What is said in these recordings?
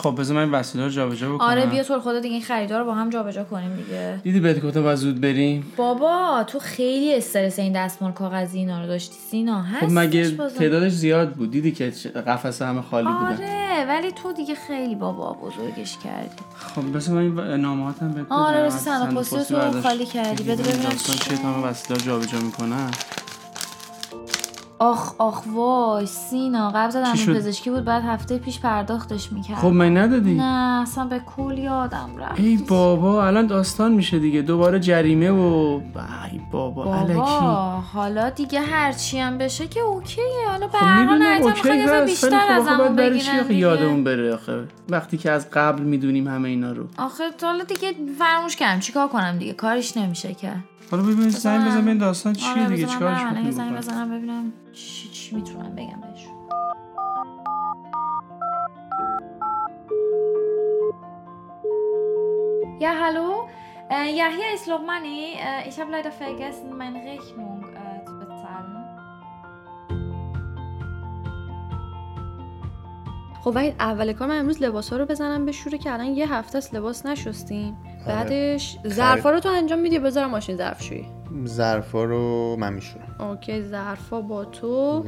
خب بذار من وسیله رو جابجا بکنم. آره بیا تو خودت دیگه این خریدار رو با هم جابجا کنیم دیگه. دیدی بهت گفتم باید زود بریم؟ بابا تو خیلی استرس این دستمال کاغذی اینا رو داشتی سینا. خب هستش مگه. تعدادش زیاد بود؟ دیدی که قفسه همه خالی بودن. آره ولی تو دیگه خیلی بابا بزرگش کردی. خب بس من این نامه هم بهت آره از صندوق صندوق پستی تو. خالی کردی. بده ببینم. چیه تا همه وسیله جابجا می‌کنن. آخ آخ وای سینا قبض دندون شد؟ پزشکی بود بعد هفته پیش پرداختش می‌کرد. خب من ندادی؟ نه اصلا به کل یادم رفت. ای بابا الان داستان میشه دیگه. دوباره جریمه و ای بابا بابا حالا دیگه هرچی هم بشه که اوکیه. حالا به خب هر حال اوکی بیشتر از همون بگیرن. یادمون بره آخه؟ وقتی که از قبل می‌دونیم همه اینا رو. آخه حالا دیگه فراموش کردم. چیکار کنم دیگه؟ کارش نمیشه که. حالا ببین زنگ بزن ببین داستان چیه آره دیگه بذار من چیکارش برم الان یه زنگ می‌کنی بزنم ببینم چی, چی می‌تونم بگم بهشون Ja, hallo. Äh, ja, hier ist Lobmani. Äh, ich habe leider vergessen, meine Rechnung خب وحید اول کار من امروز لباسا رو بزنم به شوره که الان یه هفته است لباس نشستیم. بعدش ظرفا رو تو انجام میدی بذارم ماشین ظرفشویی ظرفا رو من میشورم. اوکی ظرفا با تو.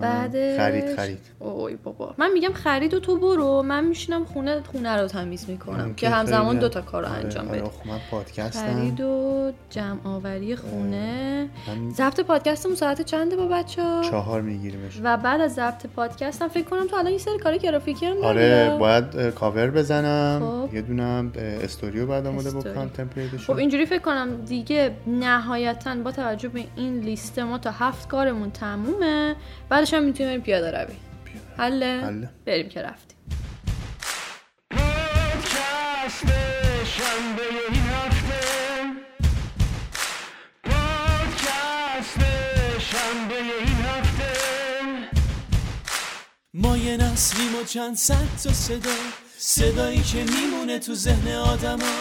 بعدش خرید خرید. اوی بابا. من میگم خرید و تو برو. من میشینم خونه خونه رو تمیز می‌کنم که همزمان دو تا کار رو آره، انجام آره، بدی خب من پادکستم. خرید و جمع آوری خونه. من ضبط پادکستمون ساعت چنده با بچه ها چهار میگیریمش. و بعد از ضبط پادکستم فکر کنم تو الان یه سری کار گرافیکی هم آره؟ باید کاور بزنم. خب. یه دونم استوریو بعد آماده. بکنم تمپلیتشو خب اینجوری فکر کنم دیگه نهایتا با توجه به این لیست ما تا هفت کارمون تمومه. بعدش هم می‌تونیم بریم پیاده روی. حله؟ حله. بریم که رفتیم. ما یه نسلیم و چند صد تا صدا. صدایی که میمونه تو ذهن آدما.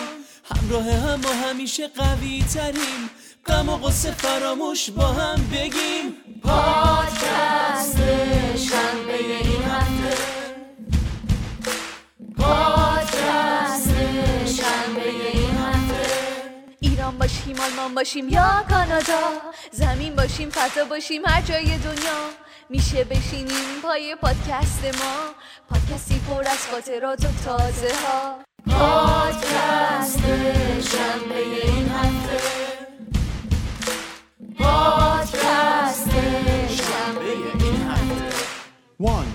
همراه هم ما همیشه قوی تریم غم و غصه فراموش با هم بگیم. پادکست شنبه این هفته. پادکست شنبه این هفته. ایران باشیم آلمان باشیم یا کانادا زمین باشیم فضا باشیم هر جای دنیا. میشه بشینیم پای پادکست ما. پادکستی پر از خاطرات و تازه ها پادکست شنبه این هفته. پادکست شنبه این هفته One,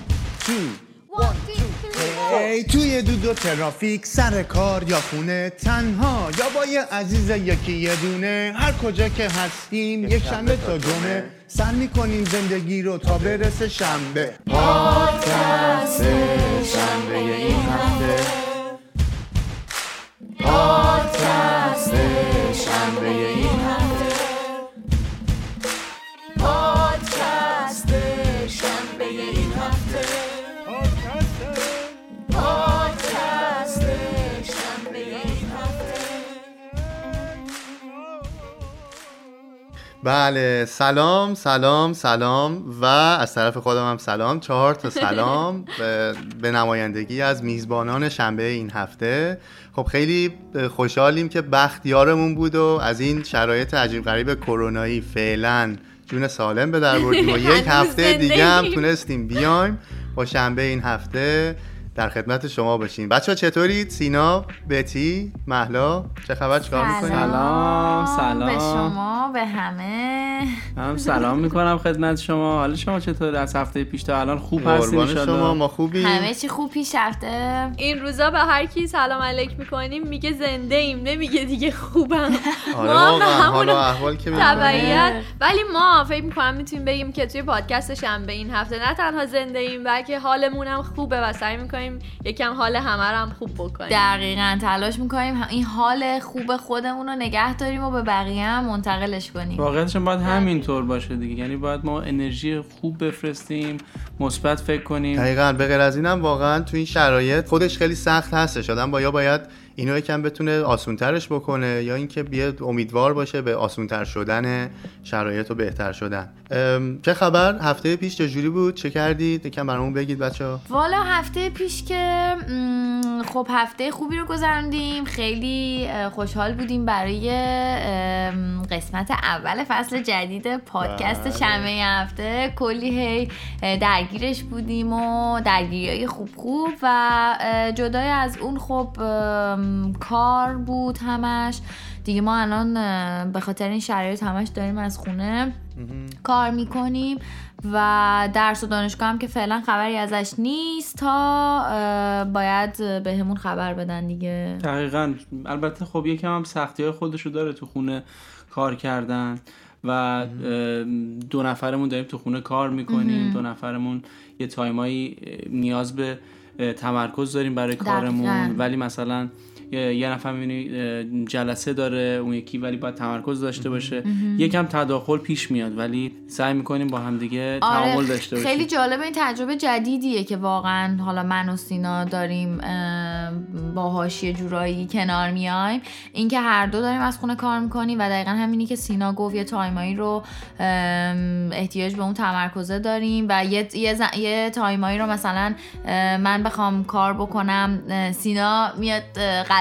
two. ای توی دود و ترافیک سر کار یا خونه تنها یا با یه عزیز یکی یه دونه. هر کجا که هستیم یک شنبه تا جمعه. سر می‌کنیم زندگی رو تا برسه شنبه. پادکست شنبه این هفته. پادکست شنبه این بله سلام سلام سلام و از طرف خودم هم سلام چهار تا سلام به, به نمایندگی از میزبانان شنبه این هفته خب خیلی خوشحالیم که بختیارمون بود و از این شرایط عجیب غریب کرونایی فعلا جون سالم به در بردیم و یک هفته دیگه هم. تونستیم بیایم با شنبه این هفته در خدمت شما باشیم بچه ها چطورید؟ سینا، بتی، محلا چه خبر چیکار می‌کنید؟ سلام، سلام. به شما به همه منم سلام می‌کنم خدمت شما حالا شما چطور از هفته پیش تا الان خوب هستین؟ شما ما خوبیم همه چی خوب پیش رفته این روزا به هر کی سلام علیک می‌کنیم میگه زنده ایم نمیگه دیگه خوبم آره ما هم به واقعا همون حال و احوال که. تبعیت ولی ما فکر می‌کنم می‌تونیم بگیم که توی پادکست شنبه این هفته نه تنها زنده ایم بلکه حالمون هم خوبه و سعی می‌کنیم یکم حال همه رو هم خوب بکنیم. دقیقا تلاش می‌کنیم. این حال خوب خودمون رو نگه داریم و به بقیه هم منتقلش کنیم. واقعیتش باید همینطور باشه دیگه. یعنی باید ما انرژی خوب بفرستیم مثبت فکر کنیم. دقیقا به غیر از اینم واقعا تو این شرایط خودش خیلی سخت هستش. آدم با یا باید اینو یکم بتونه آسونترش بکنه یا اینکه بیاد امیدوار باشه به آسونتر شدن شرایط و بهتر شدن. چه خبر؟ هفته پیش چجوری بود؟ چه کردید؟ یکم برامون بگید بچه والا هفته پیش که خب هفته خوبی رو گذراندیم خیلی خوشحال بودیم برای قسمت اول فصل جدید پادکست بله. شنبه این هفته. کلی هی درگیرش بودیم و درگیری های خوب خوب و جدای از اون خب کار بود همش. دیگه ما الان به خاطر این شرایط همش داریم از خونه کار می‌کنیم و درس و دانشگاه هم که فعلا خبری ازش نیست تا باید به همون خبر بدن دیگه. دقیقا. البته خب یکم هم سختی های خودشو داره تو خونه کار کردن و دو نفرمون داریم تو خونه کار می‌کنیم. دو نفرمون یه تایمایی نیاز به تمرکز داریم برای کارمون. ولی مثلا یه نفر می‌بینی جلسه داره اون یکی ولی باید تمرکز داشته باشه. یکم تداخل پیش میاد ولی سعی می‌کنیم با هم دیگه تعامل داشته باشیم. خیلی جالب این تجربه جدیدیه که واقعا حالا من و سینا داریم اه، باهاش یه جورایی کنار میایم. اینکه هر دو داریم از خونه کار می‌کنیم و دقیقا همینی که سینا گفت یه time ایی رو احتیاج به اون تمرکزه داریم و یه, یه, time ایی رو مثلا من بخوام کار بکنم سینا میاد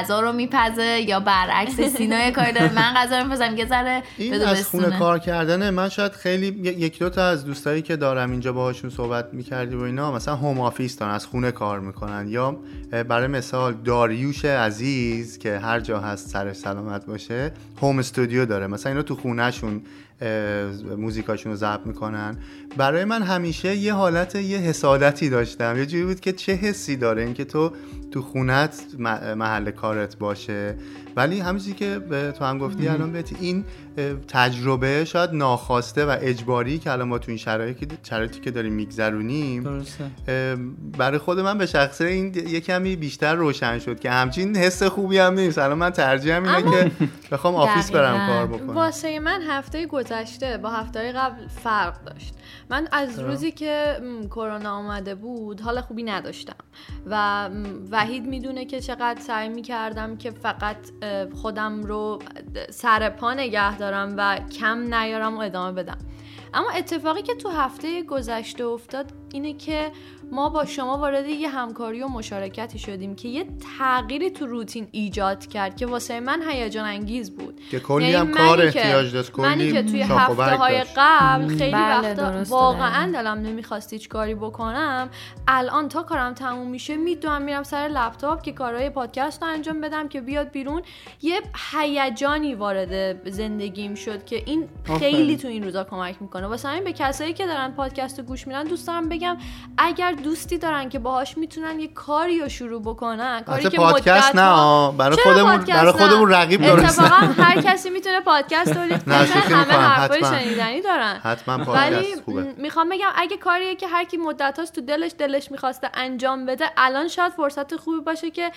غذا رو میپزه یا برعکس سینا یه کاری داره من غذا رو میپزم یه ذره این از خونه. کار کردنه. من شاید خیلی یک دو تا از دوستایی که دارم اینجا باهاشون صحبت می‌کردی و اینا مثلا home office دارن از خونه کار می‌کنن. یا برای مثال داریوش عزیز که هر جا هست سر سلامت باشه هوم استودیو داره. مثلا اینا تو خونهشون موزیکاشون رو ضبط می‌کنن. برای من همیشه یه حالت یه حسادتی داشتم. یه جوری بود که چه حسی داره اینکه تو تو خونت محل کارت باشه. ولی همینجوری که به تو هم گفتی الان بهت این تجربه شاید ناخواسته و اجباری که الان ما تو این شرایطی شرایطی که داریم میگذرونیم. برای خود من به شخصه این یه کمی بیشتر روشن شد که همچین حس خوبی هم نیست. الان من ترجیحم اینه که بخوام آفیس برم. کار بکنم. واسه من هفته گذشته با هفته قبل فرق داشت. من از روزی که کرونا آمده بود حال خوبی نداشتم. و وحید می‌دونه که چقدر سعی می‌کردم که فقط خودم رو سر پا نگه دارم و کم نیارم و ادامه بدم. اما اتفاقی که تو هفته گذشته افتاد اینه که ما با شما وارد یه همکاری و مشارکتی شدیم که یه تغییری تو روتین ایجاد کرد که واسه من هیجان انگیز بود که کلی یعنی هم کار که- احتیاج داشت منی که کلی توی هفته های. قبل خیلی بله، وقتا درسته، واقعا. دلم نمی‌خواست هیچ کاری بکنم الان تا کارم تموم میشه می‌دونم میرم سر لپتاپ که کارهای پادکست رو انجام بدم که بیاد بیرون یه هیجانی وارد زندگیم شد که این خیلی. تو این روزا کمک می‌کنه واسه همین به کسایی که دارن پادکست رو گوش میدن دوست دارم بگم اگر دوستی دارن که باهاش می‌تونن یه کاری رو شروع بکنن کاری که پادکست نه. برای خودمون برای؟ خودمون رقیب درست اتفاقا هر کسی می‌تونه پادکست تولید کنه همه حرفای. شنیدنی دارن حتما ولی پادکست خوبه م- می‌خوام بگم اگه کاریه که هر کی مدت هاست تو دلش دلش می‌خواسته انجام بده الان شاید فرصت خوبی باشه که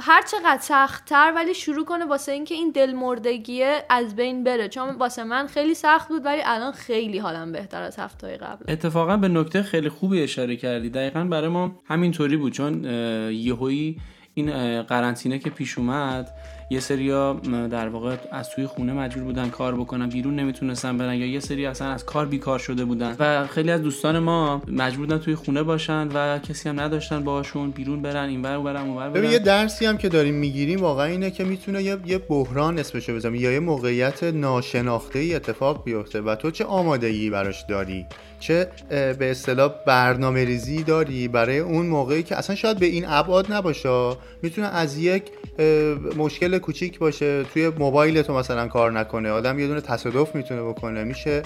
هر چقدر سختتر ولی شروع کنه واسه اینکه این دلمردگیه از بین بره. چون واسه من خیلی سخت بود ولی الان خیلی حالم بهتر از هفته قبل. اتفاقا به نکته خیلی خوبی اشاره کردی. دقیقا برای ما همینطوری بود. چون یهویی این قرنطینه که پیش اومد یه سریا در واقع از توی خونه مجبور بودن کار بکنن بیرون نمی‌تونستن برن یا یه سری اصلا از کار بیکار شده بودن. و خیلی از دوستان ما مجبور بودن توی خونه باشن و کسی هم نداشتن باهاشون بیرون برن اینور برن اونور ببین یه درسی هم که داریم می‌گیریم واقعا اینه که می‌تونه یه, یه بحران اسمشو بزنیم یا یه موقعیت ناشناخته ای اتفاق بیفته و تو چه آمادگی براش داری؟ چه به اصطلاح برنامه ریزی داری برای اون موقعی که اصلا شاید به این ابعاد نباشه. می‌تونه از یک مشکل کوچیک باشه توی موبایل تو مثلا کار نکنه. آدم یه دونه تصادف می‌تونه بکنه میشه.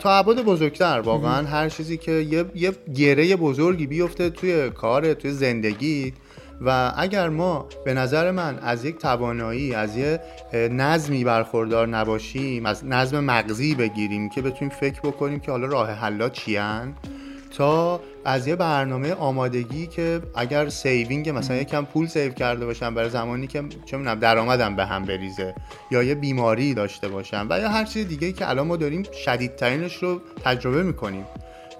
تا ابعاد بزرگتر واقعا هر چیزی که یه, یه گره بزرگی بیفته توی کار توی زندگی. و اگر ما به نظر من از یک توانایی از یه نظمی برخوردار نباشیم از نظم مغزی بگیریم که بتونیم فکر بکنیم که حالا راه حلا چیان تا از یه برنامه آمادگی که اگر saving مثلا یکم پول save کرده باشم برای زمانی که چه می‌دونم درآمدم به هم بریزه یا یه بیماری داشته باشم و یا هر چیز دیگه که الان ما داریم شدیدترینش رو تجربه می‌کنیم.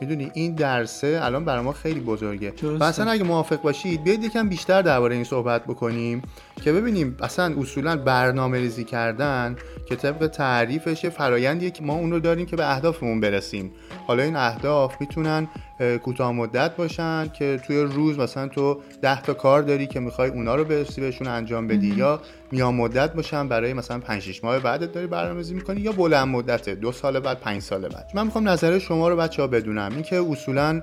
می‌دونی این درسه الان برای ما خیلی بزرگه. درسته. و اصلا اگه موافق باشید بیاید یکم بیشتر درباره این صحبت بکنیم. که ببینیم اصلا اصولا برنامه ریزی کردن که طبق تعریفش یه فرایندیه که ما اون رو داریم که به اهدافمون برسیم. حالا این اهداف می‌تونن اه، کوتاه مدت باشن که توی روز مثلا تو ده تا کار داری که می‌خوای اونا رو برسی بهشون انجام بدی یا میان مدت باشن برای مثلا 5 6 ماه بعدت داری برنامه‌ریزی می‌کنی یا بلند مدته دو سال بعد پنج سال بعد. من می‌خوام نظر شما رو بچه ها بدونم. اینکه اصولا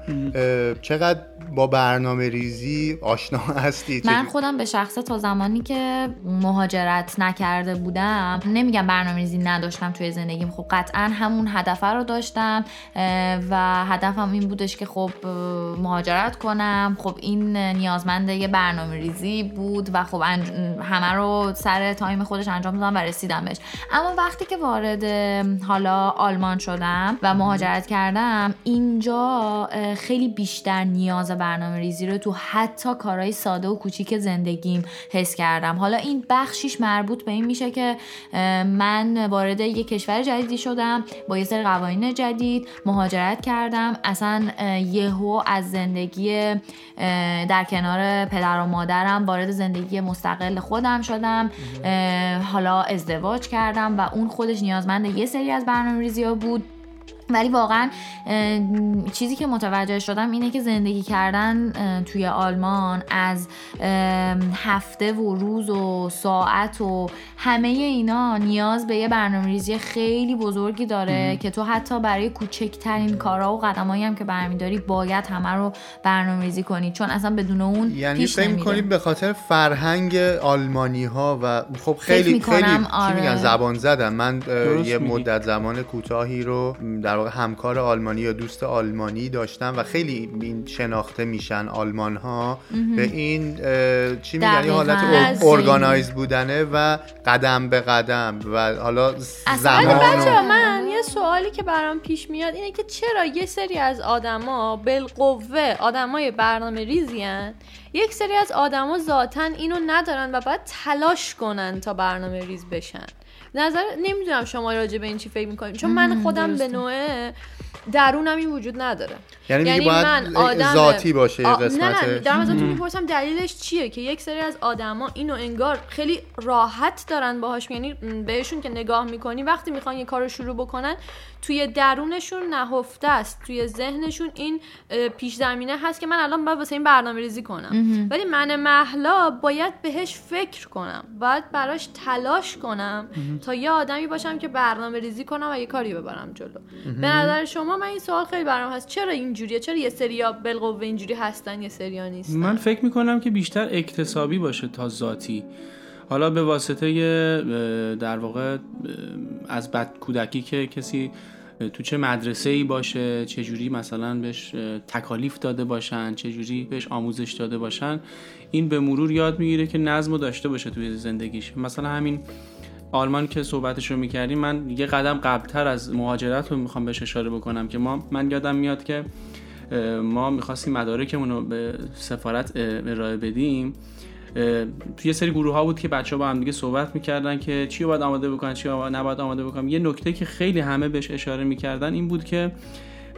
چقدر با برنامه ریزی آشنا هستید من خودم به شخصه تا زمانی که مهاجرت نکرده بودم. نمیگم برنامه‌ریزی نداشتم توی زندگیم. خب قطعا همون هدف رو داشتم و هدفم این بودش که خب مهاجرت کنم. خب این نیازمند یه برنامه ریزی بود و خب انج- همه رو سر تایم خودش انجام دادم و رسیدم بهش اما وقتی که وارد حالا آلمان شدم و مهاجرت کردم اینجا خیلی بیشتر نیاز برنامه ریزی رو تو حتی کارهای ساده و کوچیک زندگیم حس کردم. حالا این بخشیش مربوط به این میشه که من وارد یه کشور جدیدی شدم با یه سری قوانین جدید مهاجرت کردم. اصلا یهو از زندگی در کنار پدر و مادرم وارد زندگی مستقل خودم شدم. حالا ازدواج کردم و اون خودش نیازمند یه سری از برنامه ریزی ها بود. ولی واقعا چیزی که متوجه شدم اینه که زندگی کردن توی آلمان از هفته و روز و ساعت و همه اینا نیاز به یه برنامه ریزی خیلی بزرگی داره که تو حتی برای کوچکترین کارا و قدمایی هم که برمیداری باید همه رو برنامه ریزی کنی چون اصلا بدون اون یعنی پیش فکر. می‌کنیم به خاطر فرهنگ آلمانی ها و خب خیلی خیلی چی آره. میگن زبان زدم من یه. مدت زمان کوتاهی رو م، در واقع همکار آلمانی یا دوست آلمانی داشتم و خیلی این شناخته میشن آلمان ها به این چی میگن؟ یه حالت ارگانایز بودنه و قدم به قدم و حالا زمان بچه و... من یه سوالی که برام پیش میاد اینه که چرا یه سری از آدما بالقوه آدمای برنامه ریزیان یک سری از آدما ذاتا اینو ندارن و باید تلاش کنن تا برنامه ریز بشن. نظر نمی‌دونم شما راجع به این چی فکر می‌کنید. چون من خودم به نوعه درونم این وجود نداره. یعنی میگی باید ذاتی باشه یه آ- نه نه قسمتش دارم ازتون می‌پرسم دلیلش چیه که یک سری از آدما اینو انگار خیلی راحت دارن باهاش یعنی بهشون که نگاه می‌کنی وقتی می‌خوان یه کار رو شروع بکنن توی درونشون نهفته است. توی ذهنشون این پیش زمینه هست که من الان باید واسه این برنامه ریزی کنم ولی من محلا باید بهش فکر کنم. باید براش تلاش کنم تا یه آدمی باشم که برنامه ریزی کنم و یه کاری ببرم جلو. به نظر شما من این سوال خیلی برام هست. چرا اینجوریه؟ چرا یه سریا بالقوه اینجوری هستن یه سریا نیستن؟ من فکر می‌کنم که بیشتر اکتسابی باشه تا ذاتی. حالا به واسطه در واقع از بد کودکی که کسی تو چه مدرسه ای باشه چه جوری مثلا بهش تکالیف داده باشن چه جوری بهش آموزش داده باشن این به مرور یاد می‌گیره که نظم داشته باشه توی زندگیش. مثلا همین آلمان که صحبتش رو می‌کردیم من یه قدم قبلتر از مهاجرت رو می‌خوام بهش اشاره بکنم که ما من یادم میاد که ما می‌خواستیم مدارکمون رو به سفارت ارائه بدیم. یه سری گروه ها بود که بچه ها با هم دیگه صحبت می‌کردن که چی باید آماده بکنن چی رو نباید آماده بکنن. یه نکته که خیلی همه بهش اشاره می‌کردن این بود که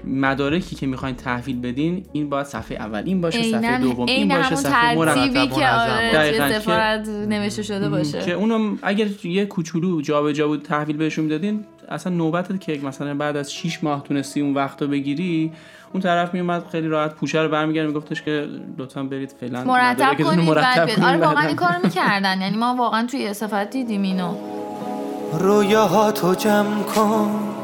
مدارکی که می‌خواین تحویل بدین این باید صفحه اول این باشه صفحه دوم این باشه صفحه مرتب که آره دقیقاً توی که- سفارت نوشته شده باشه. که اونم اگر یه کوچولو جابجا بود تحویل بهشون می‌دادین اصلا نوبت که مثلا بعد از 6 ماه تونستی اون وقت رو بگیری اون طرف میومد خیلی راحت پوشه رو برمیگرد میگفتش که لطفا برید فعلا مرتب کنید بعد بیاد. آره واقعا. این کارو می‌کردن. یعنی ما واقعا توی سفارت دیدیم اینو. رویاهاتو جمع کن.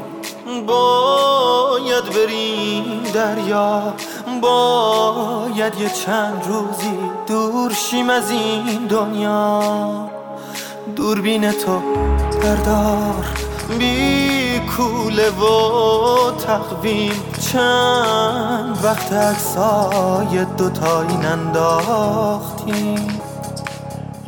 باید بریم دریا باید یه چند روزی دور شیم از این دنیا. دوربین تو بردار بی کوله و تقویم. چند وقت عکسای دوتایی ننداختیم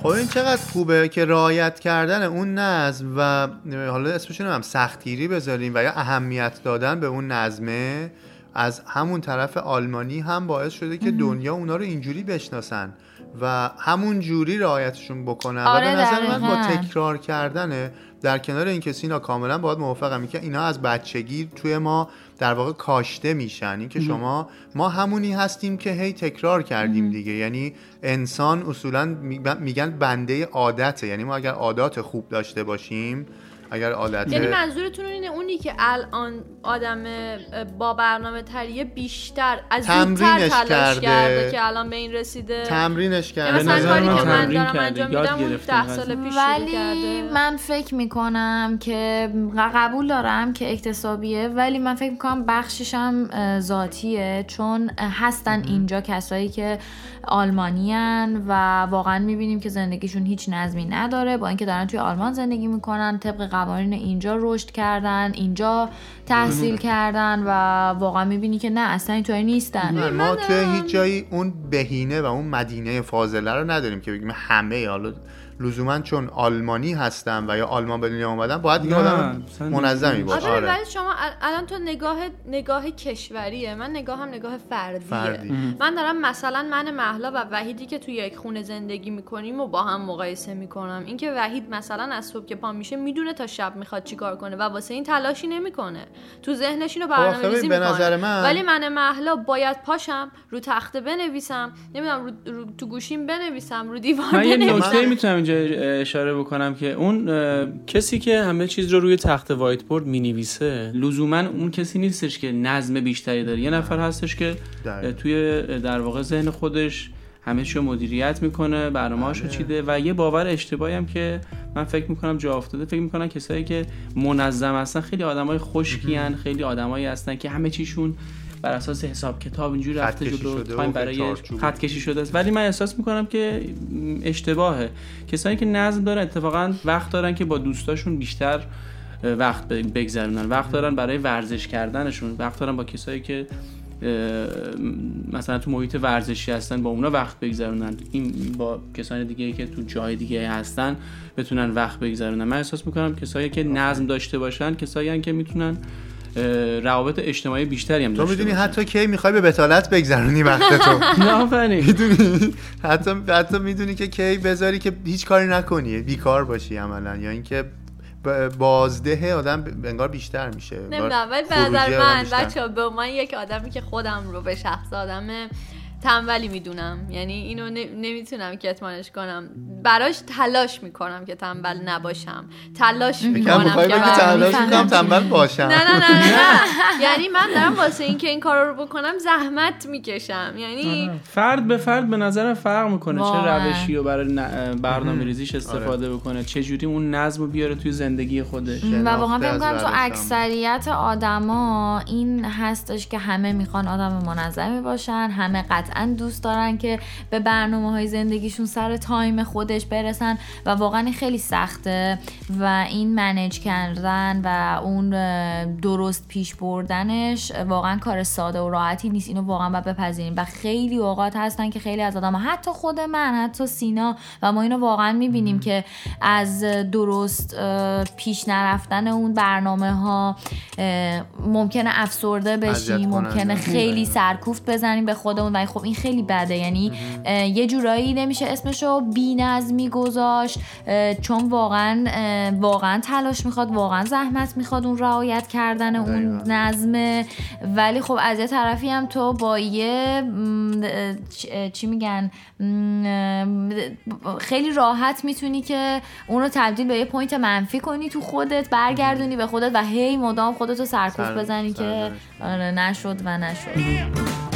خب این چقدر خوبه که رعایت کردن اون نظم و حالا اسمش هم سختگیری بذاریم و یا اهمیت دادن به اون نظمه از همون طرف آلمانی هم باعث شده که دنیا اونا رو اینجوری بشناسن و همون جوری رعایتشون بکنن و آره، به نظر من با. تکرار کردنه در کنار اینکه سینا کاملا باید موافقم که اینا از بچگی توی ما در واقع کاشته میشن. اینکه شما ما همونی هستیم که هی تکرار کردیم دیگه. یعنی انسان اصولا میگن بنده عادته. یعنی ما اگر عادات خوب داشته باشیم اگر عادت یعنی منظورتون اینه اونی که الان آدم با برنامه تریه بیشتر از تمرینش تلاش کرده. کرده که الان به این رسیده. تمرینش یعنی کرده. به مثلا نظر کاری من که من تمرین دارم کرده، انجام یاد میدم اون سال. پیش شروع ولی کرده. من فکر می‌کنم که قبول دارم که اکتسابیه ولی من فکر می‌کنم بخشش هم ذاتیه چون هستن اینجا کسایی که آلمانیان و واقعا می‌بینیم که زندگیشون هیچ نظمی نداره. با اینکه دارن توی آلمان زندگی می‌کنن طبق قوانین اینجا رشد کردن اینجا تحصیل کردن و واقعا می‌بینی که نه اصلا اینطوری نیستن. نه، ما توی هیچ جایی اون بهینه و اون مدینه فاضله رو نداریم که بگیم همه حالا لزوما چون آلمانی هستن و یا آلمان به دنیا اومدن باید دیگه نه، آدم منظمی باشه. آره آره. ولی شما ال- الان تو نگاه نگاه کشوریه. من نگاهم نگاه فردیه. فردی. من دارم مثلا من محلا و وحیدی که توی یک خونه زندگی می‌کنیم و با هم مقایسه می‌کنم. اینکه وحید مثلا از صبح که پا میشه می‌دونه تا شب می‌خواد چیکار کنه و واسه این تلاشی نمی‌کنه. تو ذهنش اینو آخه برنامه ریزی ببین، به می‌کنه. من- ولی من محلا باید پاشم رو تخته بنویسم. نمی‌دونم رو, رو تو گوشیم بنویسم رو دیوار من یه بنویسم. نکته می‌تونم اینجا اشاره بکنم که اون کسی که همه چیز رو روی تخت وایت بورد می‌نویسه لزوما اون کسی نیستش که نظم بیشتری داره. یه نفر هستش که توی در واقع ذهن خودش همه چی رو مدیریت می‌کنه برنامه‌هاشو بله. چیده و یه باور اشتباهی هم که من فکر می‌کنم جا افتاده. فکر می‌کنم کسایی که منظم هستن خیلی آدمای خشکیان خیلی آدمایی هستن که همه چیشون بر اساس حساب کتاب اینجوری رفته جلو تایم برای. خط کشی شده است. ولی من احساس می‌کنم که اشتباهه. کسایی که نظم دارن اتفاقا وقت دارن که با دوستاشون بیشتر وقت بگذرونن. وقت دارن برای ورزش کردنشون. وقت دارن با کسایی که مثلا تو محیط ورزشی هستن با اونا وقت بگذرونن. این با کسان دیگه که تو جای دیگه هستن بتونن وقت بگذرونن. من احساس می‌کنم کسایی که نظم داشته باشن کسایی که می‌تونن روابط اجتماعی بیشتری هم تو داشته می‌دونی باشن. حتی کی می‌خوای به بتالت بگذرونی وقت تو. نه آفرین. می‌دونی؟ حتی حتی می‌دونی که کی بذاری که هیچ کاری نکنی بیکار باشی عملا. یا اینکه بازده آدم انگار بیشتر میشه. نمی‌دونم ولی به نظر من. بچه به من یک آدمی که خودم رو به شخص آدم تنبلی می‌دونم. یعنی اینو نمی‌تونم کتمانش کنم. براش تلاش می‌کنم که تنبل نباشم. تلاش می‌کنم که تلاش می‌کنم تنبل باشم. نه نه نه نه. یعنی من دارم واسه اینکه این کارا رو بکنم زحمت می‌کشم. یعنی فرد به فرد به نظرم فرق می‌کنه چه. روشی رو برای برنامه ریزیش استفاده بکنه چه جوری اون نظم رو بیاره توی زندگی خودش. و واقعا فکر از کنم تو. اکثریت آدما این هستش که همه می‌خوان آدم منظمی باشن همه قطعا دوست دارن که به برنامه های زندگیشون سر تایم خودش برسن و واقعا این خیلی سخته و این منیج کردن و اون درست پیش بردنش واقعا کار ساده و راحتی نیست. اینو واقعا باید بپذیریم. و خیلی اوقات هستن که خیلی از آدم حتی خود من حتی سینا و ما اینو واقعا می‌بینیم که از درست پیش نرفتن اون برنامه ها ممکنه افسرده بشیم. ممکنه خیلی سرکوفت بزنیم به خودمون و خب این خیلی بده. یعنی یه جورایی نمیشه اسمشو بی نظمی گذاشت چون واقعا واقعا تلاش می‌خواد واقعا زحمت می‌خواد اون رعایت کردن اون. نظمه ولی خب از یه طرفی هم تو با یه چی میگن خیلی راحت می‌تونی که اون رو تبدیل به یه point منفی کنی تو خودت برگردونی به خودت و هی مدام خودت رو سرکوفت سر- بزنی که سرزنش. آره نشد و نشد.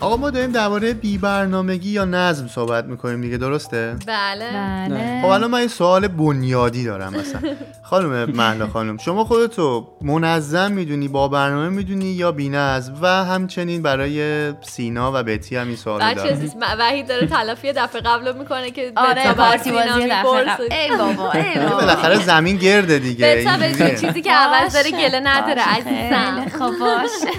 آقا ما داریم درباره بی برنامگی یا نظم صحبت می‌کنیم دیگه درسته؟ بله. بله. خب الان من یه سوال بنیادی دارم مثلا. خانم مهلا خانم شما خودتو منظم می‌دونی با برنامه می‌دونی یا بی نظم؟ و همچنین برای سینا و بتی هم این سوال دارم. وحید داره تلافی دفعه قبل می‌کنه که آره پارتی بازی دفعه می‌پرسه. قبل. ای بابا ای بابا. بالاخره زمین گرده دیگه. چیزی که عوض داره گله نداره عزیزم. خب باشه.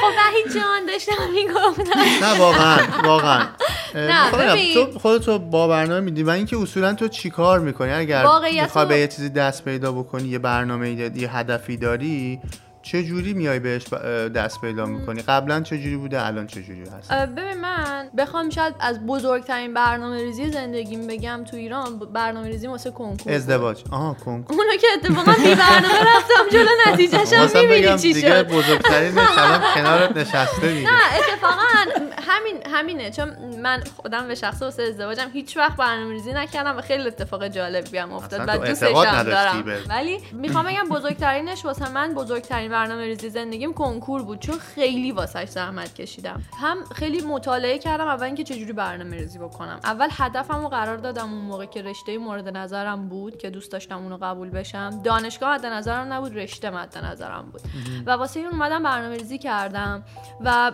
خب وحید جان داشتم می‌گفتم. نه واقعا واقعا. نه، ببین. تو خودتو با برنامه میدی و اینکه اصولا تو چیکار می‌کنی؟ اگر می‌خوای رو- به یه چیزی دست پیدا بکنی یه برنامه یه هدفی داری چه جوری میای بهش دست پیدا می‌کنی؟ قبلا چه جوری بوده؟ الان چه جوری هست ببین من بخوام شاید از بزرگترین برنامه ریزی زندگیم بگم تو ایران برنامه ریزی واسه کنکور. ازدواج. آها کنکور. اونو که اتفاقا بی برنامه رفتم جلو نتیجهش هم می‌بینی چی دیگه شد. بزرگترین الان کنارت نشسته دیگه. نه اتفاقا همین همینه. چون من خودم به شخص واسه ازدواجم هیچ وقت برنامه ریزی نکردم و خیلی اتفاق جالبی هم افتاد و دوستش دارم. ولی می‌خوام بگم بزرگترینش واسه من بزرگترین برنامه ریزی زندگیم کنکور بود چون خیلی واسش زحمت کشیدم. هم خیلی مطالعه کردم اول اینکه چجوری برنامه ریزی بکنم. اول هدفم رو قرار دادم اون موقع که رشته مورد نظرم بود که دوست داشتم اونو قبول بشم. دانشگاه مد نظرم نبود رشته مد نظرم بود. و واسه این اومدم برنامه ریزی کردم و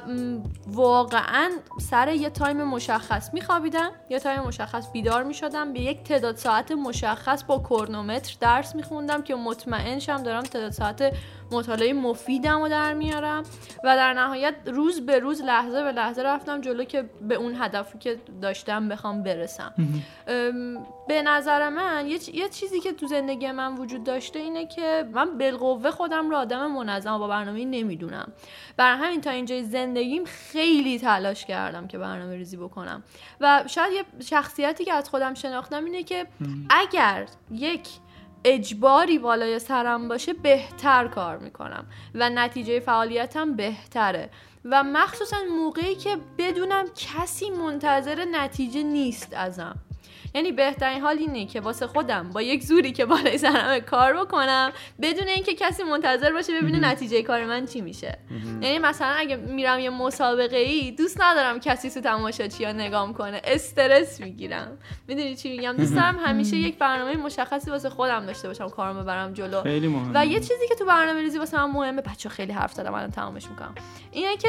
واقعا سر یه time مشخص میخوابیدم. یه time مشخص بیدار می‌شدم. به یک تعداد ساعت مشخص با کرونومتر درس میخوندم که مطمئن شم دارم تعداد ساعت مطالعه مفیدم رو در میارم و در نهایت روز به روز لحظه به لحظه رفتم جلو که به اون هدفی که داشتم بخوام برسم. به نظر من یه, چ- یه چیزی که تو زندگی من وجود داشته اینه که من بالقوه خودم رو آدم منظم و با برنامه نمی‌دونم. بر همین تا اینجای زندگیم خیلی تلاش کردم که برنامه ریزی بکنم. و شاید یه شخصیتی که از خودم شناختم اینه که اگر یک اجباری بالای سرم باشه بهتر کار می‌کنم و نتیجه فعالیتم بهتره. و مخصوصا موقعی که بدونم کسی منتظر نتیجه نیست ازم. یعنی بهترین حال اینه که واسه خودم با یک زوری که بالای سرم کار بکنم بدون اینکه کسی منتظر باشه ببینه نتیجه کار من چی میشه. یعنی مثلا اگه میرم یه مسابقه ای دوست ندارم کسی تو ها نگام کنه. استرس می‌گیرم. می‌دونی چی میگم؟ دوست دارم همیشه یک برنامه مشخصی واسه خودم داشته باشم کارم ببرم جلو. خیلی و یه چیزی که تو برنامه ریزی واسه من مهمه بچه خیلی حرف زدم الان تمامش می‌کنم. اینه که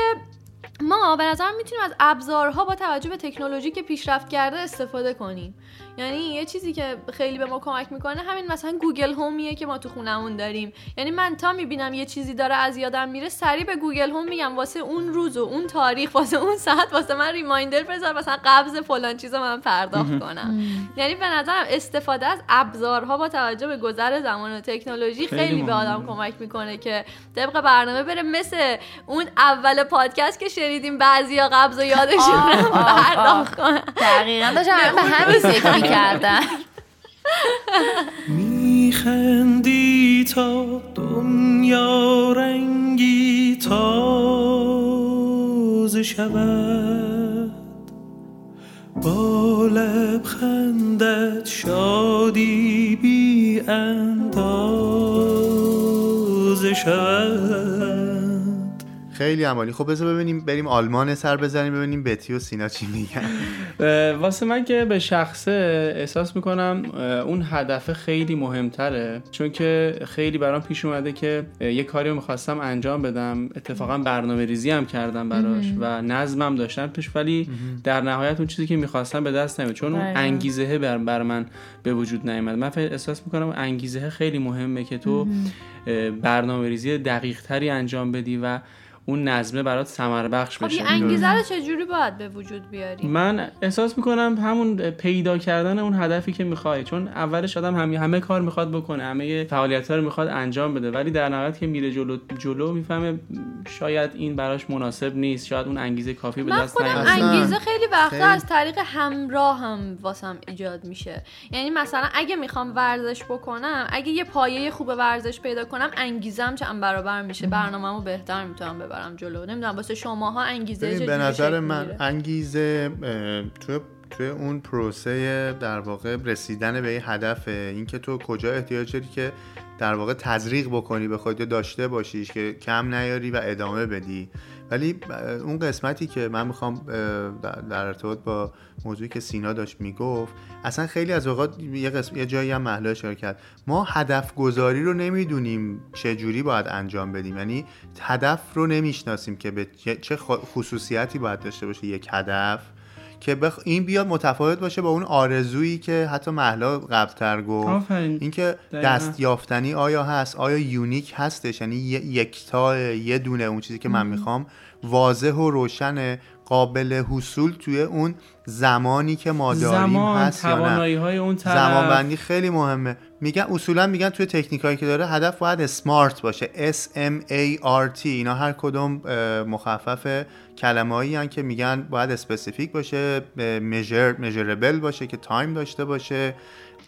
ما به نظرم می‌تونیم از ابزارها با توجه به تکنولوژی که پیشرفت کرده استفاده کنیم. یعنی یه چیزی که خیلی به ما کمک می‌کنه همین مثلا Google Home یه که ما تو خونمون داریم. یعنی من تا می‌بینم یه چیزی داره از یادم میره سریع به Google Home میگم واسه اون روز و اون تاریخ واسه اون ساعت واسه من reminder بذار مثلا قبض فلان چیزو من پرداخت کنم. یعنی به نظرم استفاده از ابزارها با توجه به گذر زمان و تکنولوژی خیلی خیلی, به. آدم کمک می‌کنه که طبق برنامه بره مثل اون اول پادکست که شنیدیم بعضیا قبض و یادشون. پرداخت کنن. دقیقا. داشتم الان به همین می‌کردن. میخندی تا دنیا رنگی تازه شود. با لبخندت شادی بی اندازه شود. خیلی عمالی. خب بذار ببینیم بریم آلمان سر بزنیم ببینیم بتی و سینا چی میگن. واسه من که به شخصه احساس می‌کنم اون هدف خیلی مهمتره. چون که خیلی برام پیش اومده که یه کاری رو می‌خواستم انجام بدم. اتفاقا برنامه ریزی هم کردم براش و نظمم داشتم پیش ولی در نهایت اون چیزی که می‌خواستم به دست نمیاد چون اون. انگیزه بر, بر من به وجود نیامد من احساس می‌کنم انگیزه خیلی مهمه که تو برنامه ریزی دقیق تری انجام بدی و اون نظمه برات ثمر بخش خب بشه. این انگیزه رو چجوری باید به وجود بیاری؟ من احساس می‌کنم همون پیدا کردن اون هدفی که می‌خوای چون اولش آدم همه, همه کار می‌خواد بکنه همه فعالیت ها رو می‌خواد انجام بده. ولی در نهایت که میره جلو جلو می‌فهمه شاید این براش مناسب نیست شاید اون انگیزه کافی به من دست اصلا. انگیزه خیلی وقتا خیلی. از طریق همراه هم واسم ایجاد میشه. یعنی مثلا اگه می‌خوام ورزش بکنم اگه یه پایه خوب ورزش پیدا کنم انگیزم چند برابر میشه. برنامه‌مو بهتر می‌تونم ببرم. ببرم جلو. نمی‌دونم واسه شماها انگیزه به نظر من؟ انگیزه اه، توی توی اون پروسه در واقع رسیدن به این هدف اینکه تو کجا احتیاج داری که در واقع تزریق بکنی به خودت داشته باشیش که کم نیاری و ادامه بدی. ولی اون قسمتی که من می‌خوام در- ارتباط با موضوعی که سینا داشت می‌گفت اصلا خیلی از اوقات یه, قسم، یه جایی هم محلا اشاره کرد. ما هدف گذاری رو نمی‌دونیم چه جوری باید انجام بدیم. یعنی هدف رو نمی‌شناسیم که به چه- خصوصیتی باید داشته باشه. یک هدف که بخ... این بیاد متفاوت باشه با اون آرزویی که حتی محلا قبلتر گفت. اینکه دقیقاً. دست یافتنی آیا هست آیا یونیک هستش؟ یعنی یکتا یه دونه اون چیزی که من می‌خوام واضح و روشن قابل حصول توی اون زمانی که ما داریم زمان هست یا نه. های اون طرف. زمان بندی خیلی مهمه. میگن اصولا میگن توی تکنیکایی که داره هدف باید SMART باشه. S M A R T. اینا هر کدوم مخفف کلمه هایی که میگن باید specific باشه measure measurable باشه که time داشته باشه.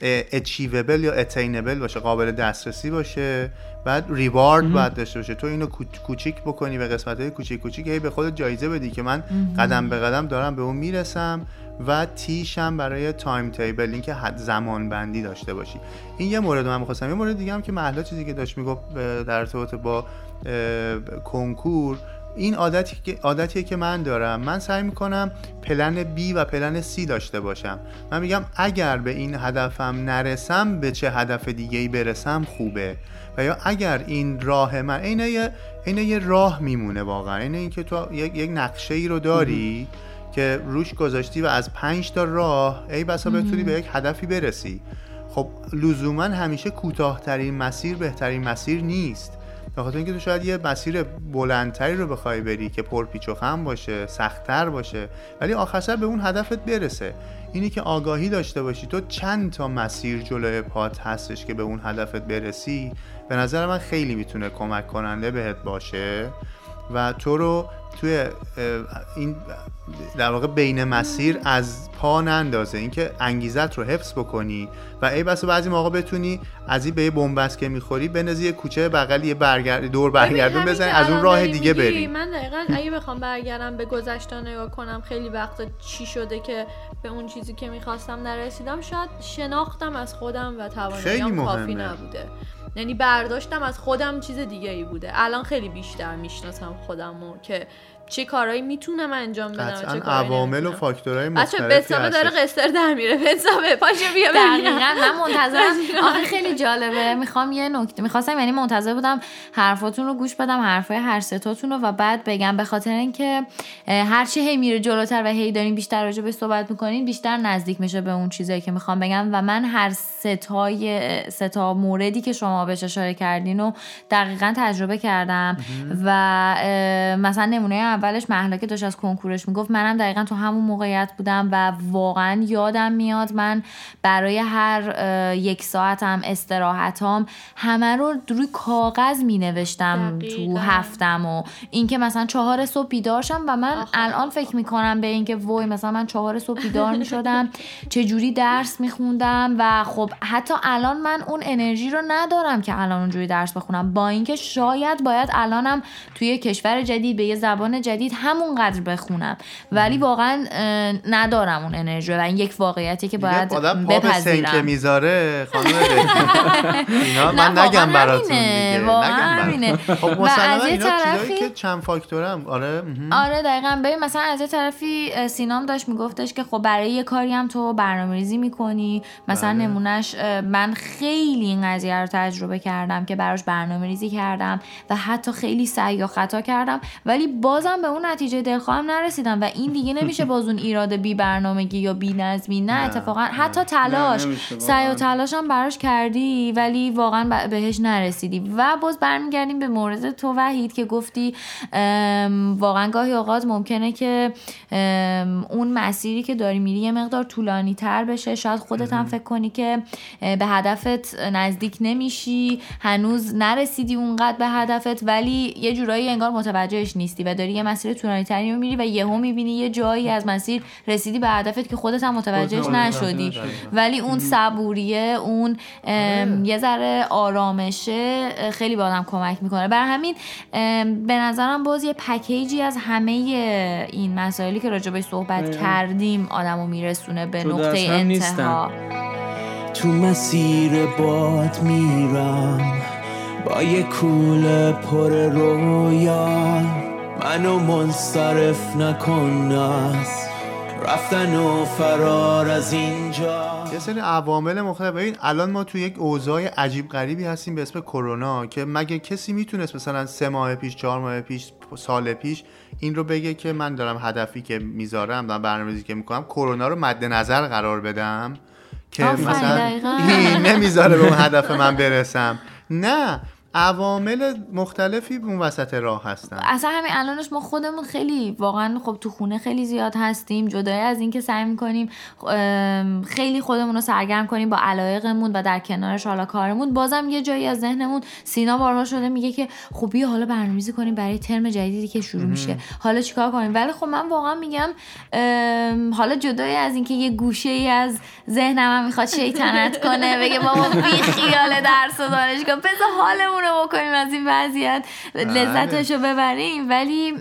achievable یا attainable باشه قابل دسترسی باشه بعد reward باید داشته باشه. تو اینو کوچ- کوچیک بکنی به قسمت های کوچیک کوچیک هی به خودت جایزه بدی که من قدم به قدم دارم به اون می‌رسم و T شم برای timetable اینکه حد زمان بندی داشته باشی. این یه مورد من می‌خواستم. یه مورد دیگه هم که مهلا چیزی که داشت می‌گفت در ارتباط با کنکور این عادتی که عادتیه که من دارم. من سعی می‌کنم plan B و plan C داشته باشم. من میگم اگر به این هدفم نرسم به چه هدف دیگه ای برسم خوبه. و یا اگر این راه من عین یه عین یه راه میمونه واقعا. عین اینکه تو یک, یک نقشه ای رو داری که روش گذاشتی و از پنج تا راه ای بسا بتونی به یک هدفی برسی. خب لزوما همیشه کوتاهترین مسیر بهترین مسیر نیست. به خاطر اینکه تو شاید یه مسیر بلندتری رو بخوای بری که پرپیچ و خم باشه سختتر باشه ولی آخر سر به اون هدفت برسه. اینی که آگاهی داشته باشی تو چند تا مسیر جلوی پات هستش که به اون هدفت برسی؟ به نظر من خیلی می‌تونه کمک کننده بهت باشه. و تو رو توی این در واقع بین مسیر از پا نندازه. اینکه انگیزت رو حفظ بکنی و ای بسا بعضی موقع بتونی از این به یه بنبست که می‌خوری بنازی یه کوچه بغل یه برگرد دور برگردون بزنی از اون راه دیگه بری من دقیقا اگه بخوام برگردم به گذشته نگاه کنم خیلی وقتا چی شده که به اون چیزی که می‌خواستم نرسیدم شاید شناختم از خودم و خیلی تواناییام کافی. نبوده. یعنی برداشتم از خودم چیز دیگه ای بوده. الان خیلی بیشتر می‌شناسم خودم و که چه کارهایی می‌تونم انجام بدم عوامل و. فاکتورهای بچه مختلفی بسامه داره هستش. قصر در میره. بسامه پاشو بیا دقیقا ببینم من منتظرم. آخه خیلی جالبه. می‌خوام یه نکته می‌خواستم یعنی منتظر بودم حرفاتون رو گوش بدم حرفای هر ستاتون رو و بعد بگم به خاطر اینکه هرچی هی میره جلوتر و هی دارین بیشتر راجع به صحبت می‌کنین بیشتر نزدیک میشه به اون چیزایی که می‌خوام بگم و من هر ستای ستا موردی که شما بهش اشاره کردین و دقیقا تجربه کردم و مثلا نمونه اولش محلا که داشت از کنکورش می‌گفت. منم دقیقا تو همون موقعیت بودم و واقعا یادم میاد من برای هر یک ساعتم استراحتام همه رو روی کاغذ می نوشتم تو. هفتم و اینکه مثلا چهار صبح بیدار شم و من الان فکر می‌کنم به اینکه وای مثلا من چهار صبح بیدار می شدم چه جوری درس میخوندم و خب حتی الان من اون انرژی رو ندارم که الان اونجوری درس بخونم. با اینکه شاید باید الانم توی کشور جدید به یه زبان جدید همونقدر بخونم. ولی واقعا ندارم اون انرژی و این یک واقعیتی که دیگه باید بپذیرم. می‌ذاره خانم من نگم براتون دیگه. واقعا نگم براتون. همینه. خب از یه طرفی- که چند فاکتوره هم آره. آره دقیقا. ببین مثلا از یه طرفی سینام داشت میگفتش که خب برای یه کاری هم تو برنامه ریزی می‌کنی. مثلا بله. نمونهش من خیلی این قضیه رو تجربه کردم که براش برنامه ریزی کردم و حتی خیلی سعی و خطا کردم. ولی بازم به اون نتیجه دلخواهم نرسیدم و این دیگه نمیشه باز اون ایراد بی برنامگی یا بی نظمی. نه, نه، اتفاقا نه. حتی تلاش. سعی و. تلاش هم براش کردی ولی واقعا بهش نرسیدی. و باز برمیگردیم به مورد تو وحید که گفتی واقعا گاهی اوقات ممکنه که اون مسیری که داری میری یه مقدار طولانی تر بشه. شاید خودت هم فکر کنی که به هدفت نزدیک نمیشی. هنوز نرسیدی اونقدر به هدفت ولی یه جورایی انگار متوجهش نیستی و داری یه مسیر طولانی تری رو میری و یهو می‌بینی یه جایی از مسیر رسیدی به هدفت که خودت هم متوجهش نشدی. ولی اون صبوریه اون ام، یه ذره آرامشه خیلی به آدم کمک می‌کنه. بر همین به نظرم باز یه پکیجی از همه این مسائلی که راجبش صحبت کردیم آدمو میرسونه به نقطه انتها. تو مسیر باد میرم. با یه کوله پر رویا منو منصرف نکن از رفتن و فرار از اینجا. یه سری عوامل مختلف. ببین الان ما تو یک اوضاع عجیب غریبی هستیم به اسم کرونا که مگه کسی می‌تونست مثلا سه ماه پیش چهار ماه پیش سال پیش این رو بگه که من دارم هدفی که می‌ذارم دارم برنامه‌ریزی که می‌کنم کرونا رو مد نظر قرار بدم؟ که مثلا. این نمی‌ذاره به اون هدف من برسم. نه عوامل مختلفی اون وسط راه هستن. اصلا همین الانش ما خودمون خیلی واقعا خب تو خونه خیلی زیاد هستیم. جدای از اینکه سعی می‌کنیم خیلی خودمون رو سرگرم کنیم با علایقمون و در کنارش حالا کارمون. بازم یه جایی از ذهنمون سینا بارها شده میگه که خب بیا حالا برنامه‌ریزی کنیم برای ترم جدیدی که شروع میشه. حالا چیکار کنیم؟ ولی خب من واقعا میگم حالا جدای از اینکه یه گوشه ای از ذهنم می‌خواد شیطنت کنه بگه بابا بی خیال درس و دانشگاه. بذار حالمون رو بکنیم از این وضعیت. لذتش رو ببریم. ولی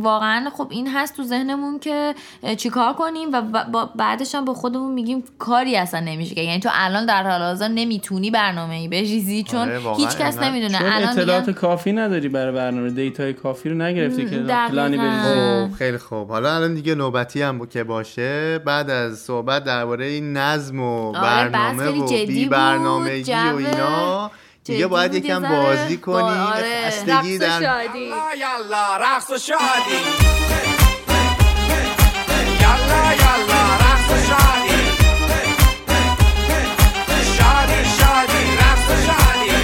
واقعا خب این هست تو ذهنمون که چیکار کنیم و بعدش هم با خودمون میگیم کاری اصلا نمیشه یعنی تو الان در حال حاضر نمی‌تونی برنامه ای بریزی چون آره، هیچ کس نمی‌دونه. چون الان اطلاعات میگم کافی نداری برای برنامه؟ data ی کافی رو نگرفتی که. پلانی بریزی خب خیلی خوب. حالا الان دیگه نوبتی هم که باشه بعد از صحبت درباره این نظم و آره، برنامه و جدی بی برنامگی جو و اینا دیگه باید یکم. بازی کنی آره. خستگی در شادی. یالا رقص و شادی. یالا یالا رقص و شادی. شادی شادی رقص و شادی.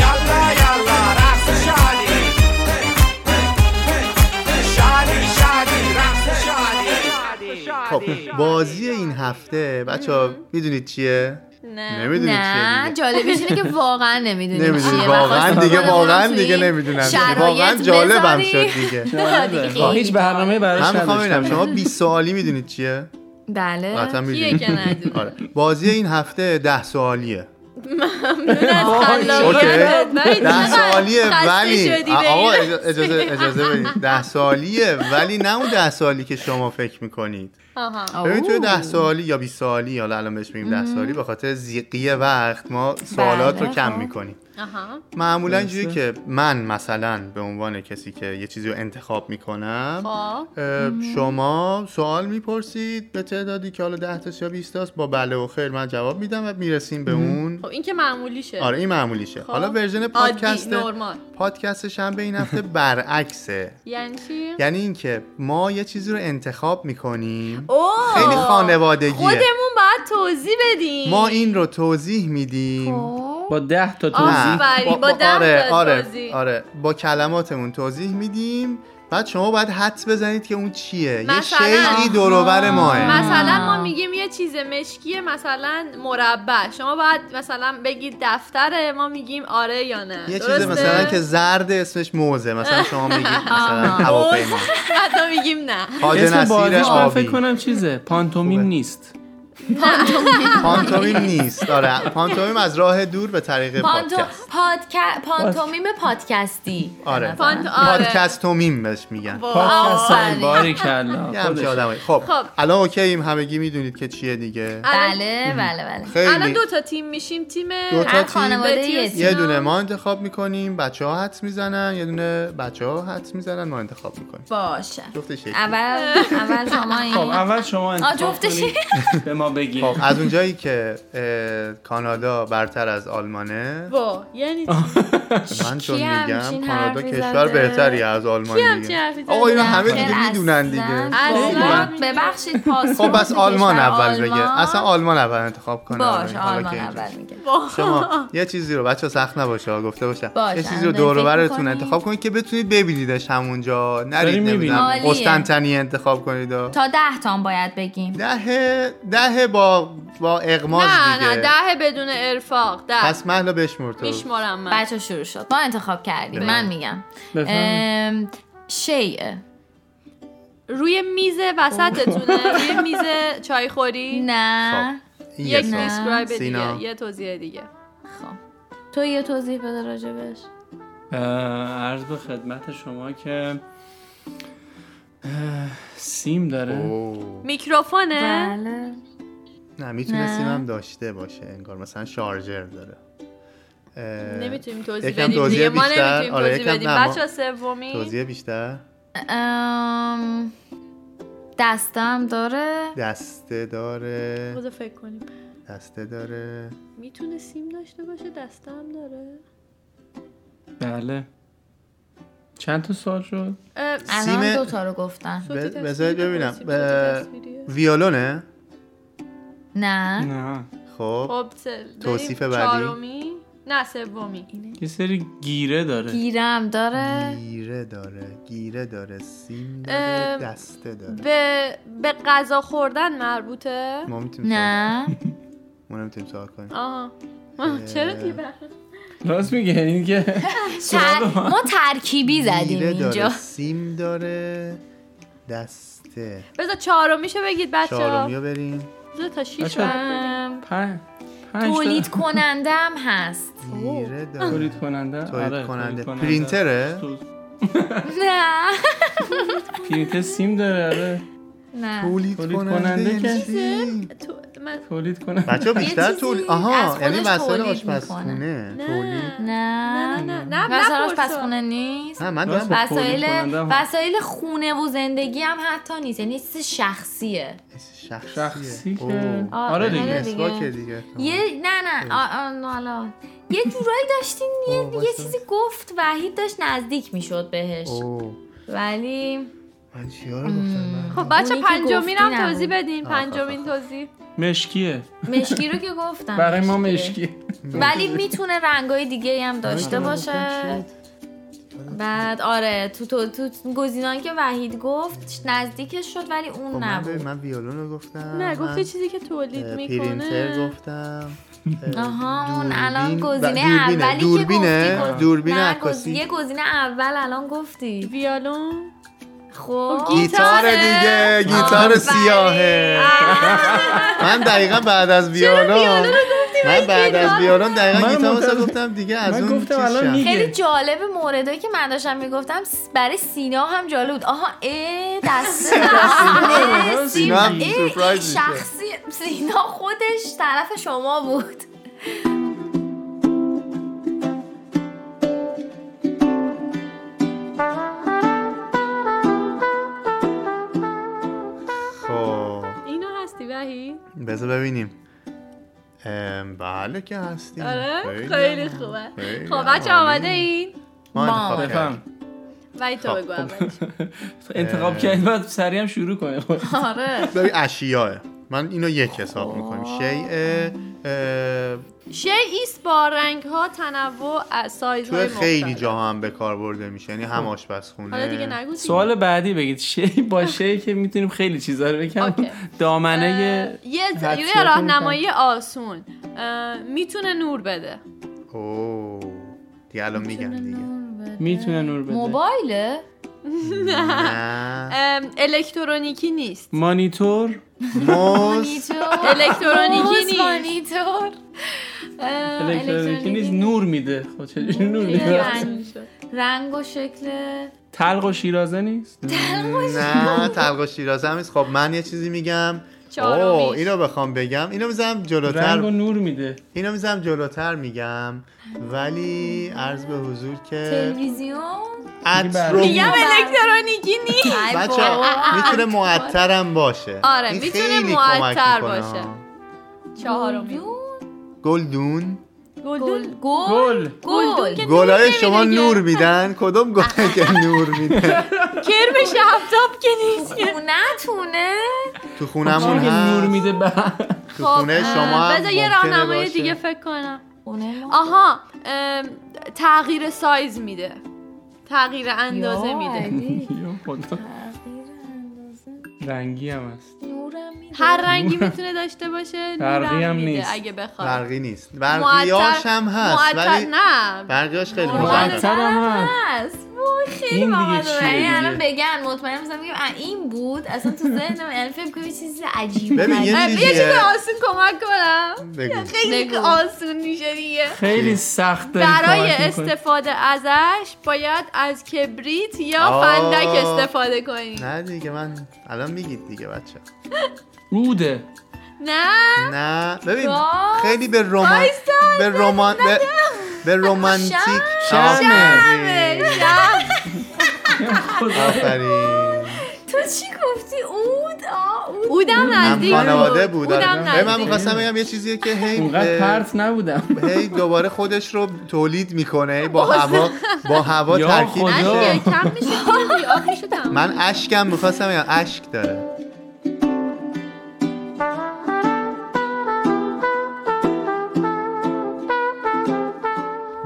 یالا یالا رقص و شادی. شادی شادی رقص و شادی. خب بازی این هفته بچه ها می‌دونید چیه؟ چیه نه جالبش اینه که واقعا چیه. و واقعا دیگه واقعا دیگه نمی‌دونم واقعا جالبم. شد دیگه. هیچ برنامه براش من می‌خوام ببینم نداشتم شما 20 سوالی می‌دونید چیه؟ بله. قطعا آره. بازی این هفته ده سوالیه. ده خسته ولی آقا اجازه اجازه بدید. ده سوالیه ولی نه اون ده سوالی که شما فکر می‌کنید. ببین توی ده اوه. سوالی یا 20 سوالی حالا الان بهش میگیم ده سوالی به خاطر زیقی وقت ما سوالات رو بله، کم. می‌کنیم آها. معمولا اینجوری که من مثلا به عنوان کسی که یه چیزی رو انتخاب می‌کنم خب. شما سوال می‌پرسید به تعدادی که حالا 10 تا یا 20 تاست با بله و خیر من جواب میدم و می‌رسیم به اون. خب این که معمولیشه. آره این معمولیشه. حالا ورژن پادکست نورمال پادکست شنبه این هفته برعکسه. یعنی چی؟ یعنی اینکه ما یه چیزی رو انتخاب می‌کنیم. اوه. خیلی خانوادگیه. خودمون باید توضیح بدیم. ما این رو توضیح میدیم. خب. با ده تا نه. توضیح آفرین. با آره تا آره توضیح. آره. با کلماتمون توضیح میدیم. بعد شما باید حدس بزنید که اون چیه. یه شیئی دوروبر ما مثلا ما میگیم یه چیز مشکی مثلا مربع. شما باید مثلا بگید دفتره ما میگیم آره یا نه. یه چیز؟ مثلا که زرد اسمش موزه. مثلا شما میگید مثلا هواپیما. بعد ما میگیم نه. اسم بازیش من فکر کنم چیزه. پانتومیم. نیست. پانتومیم. نیست. آره. پانتومیم از راه دور به طریق پادکست. پادک... پانتومیم پادکستی. آره. آره. پادکستومیم بهش میگن. پادکست آفرین. باری کلا. یه آدمایی. خب. خب. الان OK ییم. همگی می‌دونید که چیه دیگه. بله بله بله. الان خیلی دو تا تیم میشیم. تیم دو تا. خانواده یه دونه ما انتخاب می‌کنیم. بچه ها حدس می‌زنن. یه دونه بچه ها حدس می‌زنن. ما انتخاب می‌کنیم. باشه. جفتش. اول اول شما خب این اول شما انتخاب ما بگید خب از اونجایی که کانادا برتر از آلمانه با یعنی؟ من چون میگم کانادا کشور؟ بهتری از آلمان دیگه؟ آقا اینا نه، همه دیگه می‌دونن. دیگه اصلاً. ببخشید پاسپورت خب بس آلمان اول بگه. اصلا آلمان اول انتخاب کنه باش حالا آلمان. اول میگه شما یه چیزی رو بچه سخت نباشه گفته باشم باشه، یه چیزی رو دور برتون؟ انتخاب کنید که بتونید ببینیدش همونجا نرید. نمی‌دونم. قسطنطنیه انتخاب کنید تا ده تام باید بگیم ده ده ده با با اقماز نه دیگه. نه ده بدون ارفاق ده. پس محلا بشمر تو میشمارم من. بچه شروع شد. ما انتخاب کردیم من میگم. شیء روی میز وسطتونه. روی میز چای خوری نه یک سال. دیسکرایب سینا. دیگه یه توضیح دیگه. خب. تو یه توضیح بده راجبش. عرض به خدمت شما که سیم داره. میکروفونه؟ بله. نه می‌تونه هم داشته باشه انگار مثلا شارژر داره. نمی‌تونیم توضیح بدیم توضیح دیگه ما بیشتر. نمی‌تونیم آره، توضیح بدیم. بچه سومی توضیح بیشتر. ام، دستم داره. دسته داره. بذار فکر کنیم. دسته داره. می‌تونه سیم داشته باشه دسته هم داره. بله. چند تا سال شد؟ الان سیم- دو تا رو گفتن. بذارید ببینم. ویولونه؟ نه. نه. خب خب توصیف بعدی. چهارمی؟ نه سومی. یه سری گیره داره. گیرم داره. گیره داره گیره داره سیم داره دسته داره. به به غذا خوردن مربوطه؟ ما می‌تونیم نه. ما نمی‌تونیم سوال کنیم. آها. چرا دیگه راست میگه این که. ما ترکیبی زدیم اینجا. داره سیم داره دسته. بذار چهارمیشو بگید بچه چهارمی رو بریم. بذار تا شیش پنج تولید کننده هم هست تولید کننده؟ تولید آره، کننده. پرینتره؟ نه. پرینتر سیم داره آره. نه. تولید کننده یعنی که- من تولید کننده بچه بیشتر تولید از آها یعنی وسایل تولید آشپزخونه. نه. تولید. نه نه نه نه وسایل. آشپزخونه نیست؟ نه من وسایل. وسایل خونه و زندگی هم حتی نیست. یعنی چیز شخصیه. شخصیه. شخصی که. آره آره دیگه. یه نه نه. حالا. یه جورایی داشتین یه. چیزی گفت وحید داشت نزدیک می‌شد بهش. ولی من چیا رو گفتم؟ خب بچه پنجمین هم توضیح. بدین. آخ، پنجمین آخ. توضیح. مشکیه. مشکی رو که گفتم. برای ما. مشکی ولی می‌تونه رنگای دیگه هم داشته باشه. بعد آره تو تو, تو گزینه‌ای که وحید گفت نزدیکش شد ولی خب اون نبود. من ویولون رو گفتم نه من، گفتی چیزی که تولید اه، پرینتر می‌کنه گفتم آها اون. الان گزینه دوربینه. اولی که گفتی. گفت- دوربین نه، عکاسی. یه گزینه اول الان گفتی. ویالون خب گیتار دیگه گیتار. سیاهه من دقیقا بعد از ویولون من بعد از ویولون دقیقا گیتار واسه گفتم دیگه از من اون گفتم الان. میگه. خیلی جالب موردایی که من داشتم می‌گفتم برای سینا هم جالب بود آها اه دسته اه، سینا هم. شخصی سینا خودش طرف شما بود بذار ببینیم. بله که هستیم. آره خیلی خوبه. خب بچه. آماده این؟ ما. انتخاب بفهم کردیم. وحید تو خب، بگو. انتخاب کردی بعد سریع هم شروع کنه آره. ببین اشیاء من اینو یک حساب می‌کنیم. شیء شیء ایست با رنگ ها تنوع از سایز های خیلی مختلف. جاها هم به کار برده میشه. یعنی هم آشپزخونه. حالا دیگه نگو. سوال بعدی بگید. شی با شی که می‌تونیم خیلی چیزا رو بگم. اوکی. دامنه یه یه راهنمایی آسون. می‌تونه نور بده. اوه. دیگه الان میگم دیگه. می‌تونه نور بده. موبایله؟ نه. ام، الکترونیکی نیست. مانیتور؟ موس الکترونیکی نیست. مانیتور. الکترونیکی نیست. نور میده. خب چجوری نور میده؟ رنگ, رنگ و شکل. تلق و شیرازه نیست؟ نه تلق و شیرازه هم نیست. خب من یه چیزی میگم. چهارمیش. اوه اینو بخوام بگم. اینو می‌ذارم رنگ و جلوتر نور میده. اینو می‌ذارم جلوتر میگم. ولی عرض به حضور که تلویزیون؟ میگم الکترونیکی نیست. بچه. می‌تونه معطرم باشه. آره، می‌تونه خیلی معطر. باشه. چهارمی گلدون؟ گل گل گلدون که گلای شما نور میدن؟ کدوم گلایی که نور میده کرم شفتاب که نیست خونتونه تو خونمون که نور هست میده به تو خونه خب، شما بذار یه راهنمای. دیگه فکر کنم. خونه آها تغییر سایز میده. تغییر اندازه میده. رنگی هم هست. نورم میده. هر رنگی می‌تونه داشته باشه برقی هم میده نیست. اگه بخواد. برقی نیست. برقیاش هم هست ولی نه. برقیاش خیلی معطر هم هست. خیلی این دیگه بامزه چیه یعنی؟ الان بگن مطمئن مثلا میگم این بود؟ اصلا تو ذهنم یعنی فکر چیز عجیبه ببین یه اه، یه چیز چیزیه آسون کمک کنم. خیلی. آسون میشه دیگه. خیلی سخت داری برای. استفاده ازش باید از کبریت یا. فندک استفاده کنی. نه دیگه من الان میگید دیگه بچه. روده. نه. نه. ببین؟ خیلی به رمان به رمان به, به رومانتیک شمعه. آفرین. آفرین. تو چی گفتی؟ اود؟ آه اود اودم هم نزدیک خانواده بود. آره. من. می‌خواستم بگم یه چیزیه که هی اونقدر پرت نبودم. هی دوباره خودش رو تولید می‌کنه. با هوا با هوا ترکیب میشه. تموم. من اشکم می‌خواستم بگم اشک داره.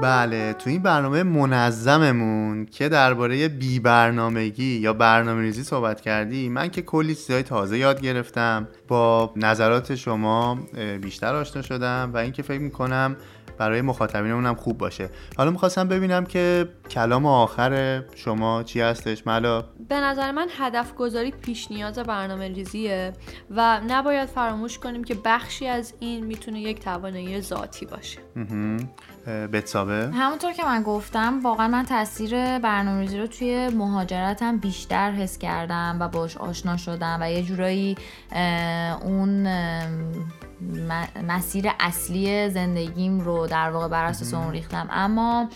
بله تو این برنامه منظممون که درباره بی برنامگی یا برنامه ریزی صحبت کردی من که کلی چیزهای تازه یاد گرفتم. با نظرات شما بیشتر آشنا شدم و اینکه فکر می‌کنم برای مخاطبینمون خوب باشه. حالا می‌خواستم ببینم که کلام آخر شما چی هستش؟ ملا؟ به نظر من هدف گذاری پیش نیاز برنامه ریزیه و نباید فراموش کنیم که بخشی از این می‌تونه یک توانایی ذاتی باشه. بتسابه همونطور که من گفتم واقعا من تاثیر برنامه‌ریزی رو توی مهاجرتم بیشتر حس کردم و باش آشنا شدم و یه جورایی اون مسیر اصلی زندگیم رو در واقع بر اساس اون ریختم. اما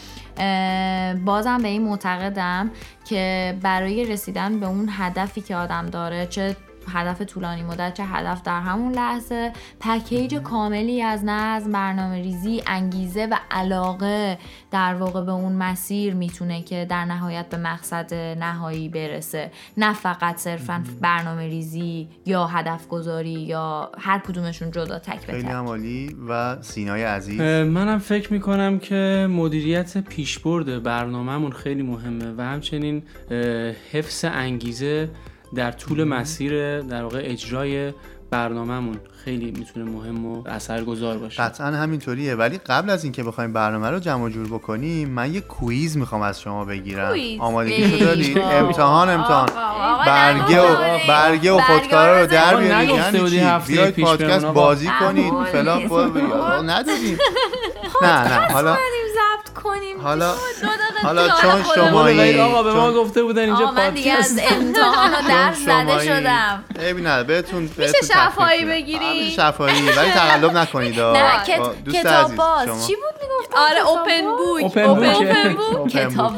بازم به این معتقدم که برای رسیدن به اون هدفی که آدم داره چه هدف طولانی مدت چه هدف در همون لحظه پکیج کاملی از نظم برنامه ریزی انگیزه و علاقه در واقع به اون مسیر می‌تونه که در نهایت به مقصد نهایی برسه. نه فقط صرفا برنامه ریزی یا هدف گذاری یا هر کدومشون جدا تک به خیلی عالی. و سینای عزیز. منم فکر می‌کنم که مدیریت پیشبرد برنامهمون خیلی مهمه و همچنین حفظ انگیزه در طول مسیر در واقع اجرای برنامهمون خیلی می‌تونه مهم و اثرگذار باشه قطعا همینطوریه ولی قبل از اینکه بخوایم برنامه رو جمع جور بکنیم من یه کویز می‌خوام از شما بگیرم دارید بابا. امتحان امتحان برگه و. برگه و خودکارا رو در بیارید یعنی بیاید پیش پادکست. بازی کنید فلان نیست. نه نه حالا ضبط کنیم. حالا دو دقیقه حالا چون. شمایی آقا به ما گفته بودن اینجا آقا من دیگه از پادکست امتحان و درس زده شدم. عیبی نداره بهتون میشه میدم. بگیری؟ شفاهی ولی تقلب نکنید. نه کتاب باز. شما. چی بود می‌گفتم آره اوپن بوک اوپن. بوک کتاب.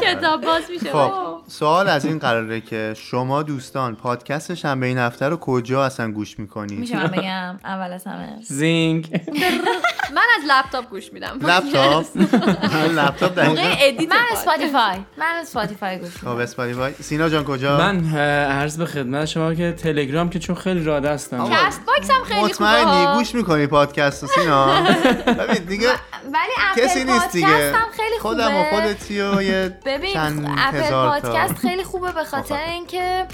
کتاب باز میشه. خب سوال از این قراره که شما دوستان پادکست شنبه این هفته رو کجا اصلا گوش می‌کنید؟ میشه من بگم؟ اول از همه. زینگ من از لپتاپ گوش میدم. لپتاپ؟ لپتاپ من. Spotify من Spotify گوش خب اسپاتیفای سینا جان کجا؟ من عرض به خدمت شما که تلگرام که چون خیلی راده هستم. آقا، Cast Box هم خیلی خوبه مطمئنی. گوش می‌کنی پادکست سینا؟ ببین دیگه ولی اپل کسی نیست دیگه. خیلی خوبه. خودم و خودتی و یه ببین Apple Podcast خیلی خوبه به خاطر. اینکه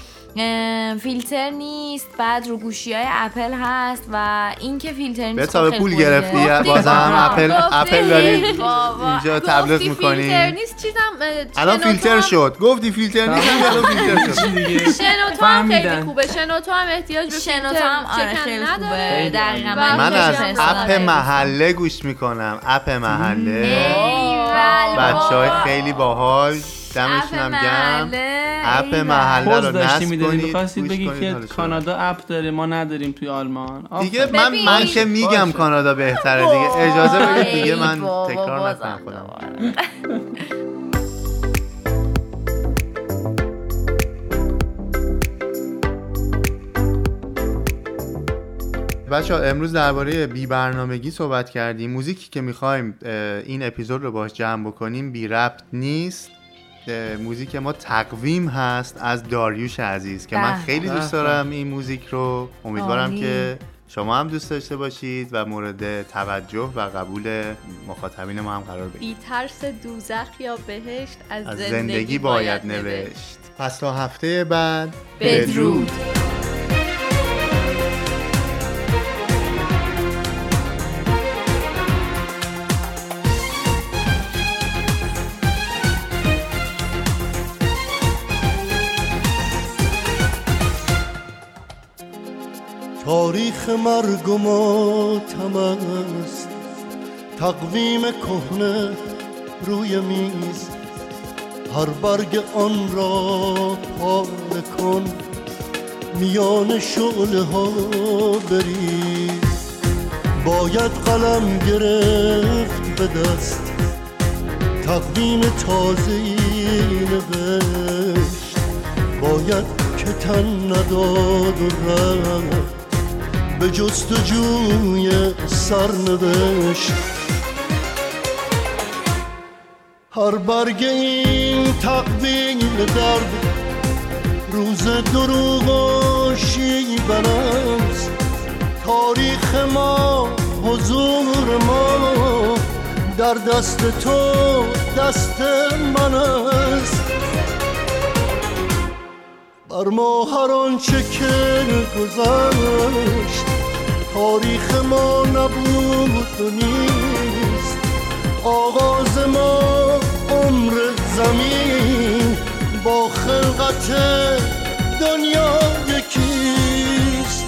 فیلتر نیست بعد رو گوشی های اپل هست و اینکه فیلتر به نیست خب به خیلی پول. گرفتی بازم اپل. اپل داری. اینجا تبلیغ می‌کنی فیلتر نیست چیزم الان فیلتر شد گفتی فیلتر نیست الان فیلتر شد دیگه شنوتو هم خیلی. خوبه شنوتو هم احتیاج به شنوتو فیلتر هم آره خیلی. خوبه دقیقا من از اپ می‌کنم. محله گوش می‌کنم اپ محله ایول بچه های بابا. خیلی باحال اپ دمشون هم گرم محله. اپ. محله رو نصب کنید می‌خواستید بگی که. کانادا اپ داره ما نداریم توی آلمان دیگه. من من. که میگم. کانادا بهتره دیگه اجازه بدید دیگه من تکرار نکنم خودم. بچه امروز درباره بی برنامگی صحبت کردیم موزیکی که می‌خوایم این اپیزود رو باش جمع بکنیم بی ربط نیست موزیک ما تقویم هست از داریوش عزیز که من به. خیلی دوست به. دارم این موزیک رو امیدوارم. که شما هم دوست داشته باشید و مورد توجه و قبول مخاطبین ما هم قرار بگیرید بی ترس دوزخ یا بهشت از, از زندگی باید نوشت پس تا هفته بعد بدرود. تاریخ مرگ و ماتم است. تقویم کهنه روی میز. هر برگ آن را پاره کن. میان شعله ها بری باید قلم گرفت به دست. تقویم تازه ای نوشت. باید که تن نداد و رفت. به جستجوی سرنوشت. هر برگ این تقویم درد روز دروغ و شیبن است. تاریخ ما حضور ما در دست تو دست من است. بر ما هر آنچه که گذشت تاریخ ما نبود و نیست. آغاز ما عمر زمین با خلقت دنیا یکیست.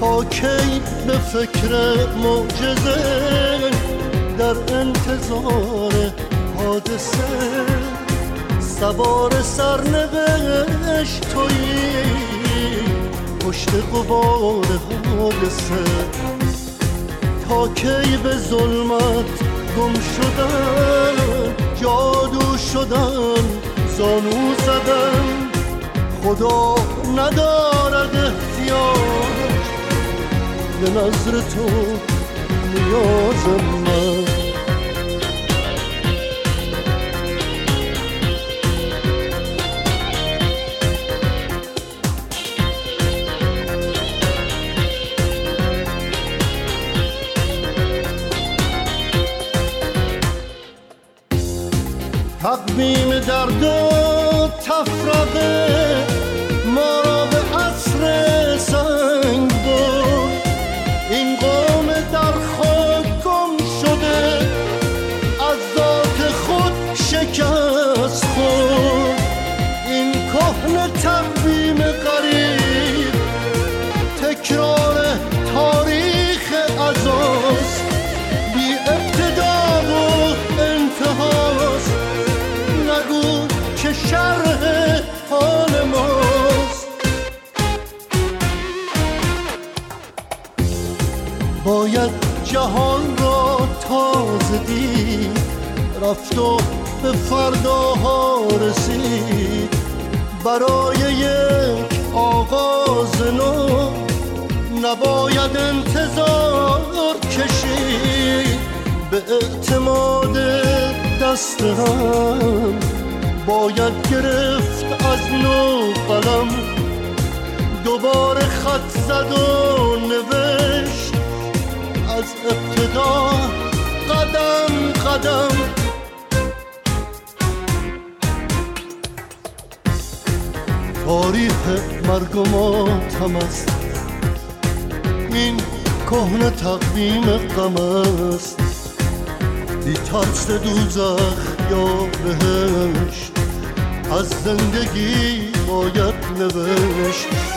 تا کی به فکر معجزه در انتظار حادثه سوار سرنوشت تویی. پشت قبار حادثه. تا کی به ظلمت گم شدن جادو شدن زانو زدن. خدا ندارد احتیاج. به نظر تو نیازم من. تکرار تاریخ ازاست. بی ابتدا و انتهاست. نگو که شرح حال ماست. باید جهان را تازه دید. رفت و به فرداها رسید. برای یک آغاز نو نباید انتظار کشید به اعتماد دست هم. باید گرفت از نو قلم. دوباره خط زد و نوشت از ابتدا قدم قدم. تاریخ مرگ و ماتم است. این کهنه تقویم غم است. بی ترس دوزخ یا بهشت از زندگی باید نوشت.